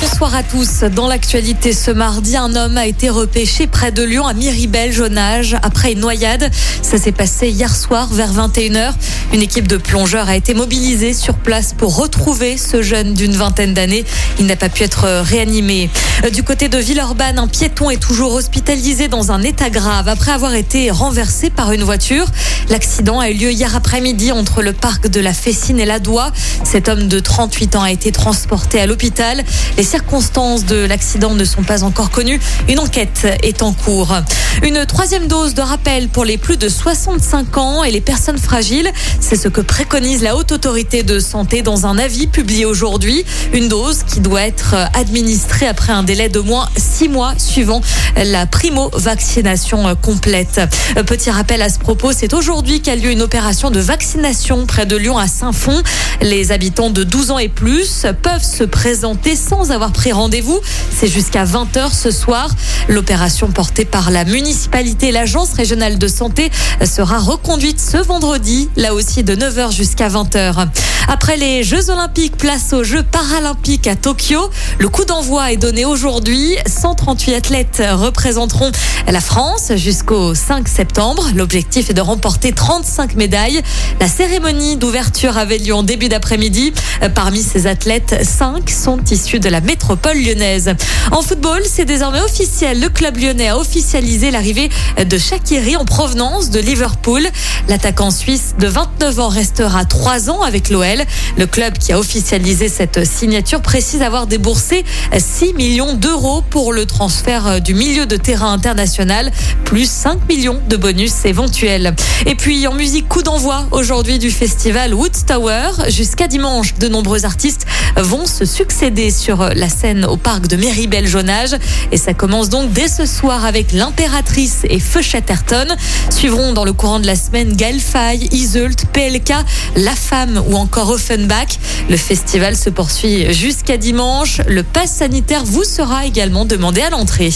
Bonsoir à tous. Dans l'actualité ce mardi, un homme a été repêché près de Lyon à Miribel, jeune âge, après une noyade. Ça s'est passé hier soir vers 21h. Une équipe de plongeurs a été mobilisée sur place pour retrouver ce jeune d'une vingtaine d'années. Il n'a pas pu être réanimé. Du côté de Villeurbanne, un piéton est toujours hospitalisé dans un état grave après avoir été renversé par une voiture. L'accident a eu lieu hier après-midi entre le parc de la Fessine et la Doua. Cet homme de 38 ans a été transporté à l'hôpital. Circonstances de l'accident ne sont pas encore connues. Une enquête est en cours. Une troisième dose de rappel pour les plus de 65 ans et les personnes fragiles. C'est ce que préconise la Haute Autorité de Santé dans un avis publié aujourd'hui. Une dose qui doit être administrée après un délai de moins six mois suivant la primo-vaccination complète. Petit rappel à ce propos, c'est aujourd'hui qu'a lieu une opération de vaccination près de Lyon à Saint-Fond. Les habitants de 12 ans et plus peuvent se présenter sans avoir pris rendez-vous. C'est jusqu'à 20h ce soir. L'opération portée par la municipalité et l'agence régionale de santé sera reconduite ce vendredi, là aussi de 9h jusqu'à 20h. Après les Jeux Olympiques, place aux Jeux Paralympiques à Tokyo. Le coup d'envoi est donné aujourd'hui. 138 athlètes représenteront la France jusqu'au 5 septembre. L'objectif est de remporter 35 médailles. La cérémonie d'ouverture avait lieu en début d'après-midi. Parmi ces athlètes, 5 sont issus de la métropole lyonnaise. En football, c'est désormais officiel. Le club lyonnais a officialisé l'arrivée de Shakiri en provenance de Liverpool. L'attaquant suisse de 29 ans restera 3 ans avec l'OL. Le club qui a officialisé cette signature précise avoir déboursé 6 millions d'euros pour le transfert du milieu de terrain international, plus 5 millions de bonus éventuels. Et puis en musique, coup d'envoi aujourd'hui du festival Woodstower. Jusqu'à dimanche, de nombreux artistes vont se succéder sur la scène au parc de Méribel-Jonage. Et ça commence donc dès ce soir avec l'impératrice et Feu Chatterton. Suivront dans le courant de la semaine Gaël Faye, Iseult, PLK, La Femme ou encore Offenbach. Le festival se poursuit jusqu'à dimanche. Le pass sanitaire vous sera également demandé à l'entrée.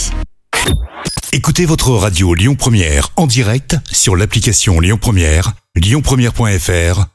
Écoutez votre radio Lyon Première en direct sur l'application Lyon Première, lyonpremière.fr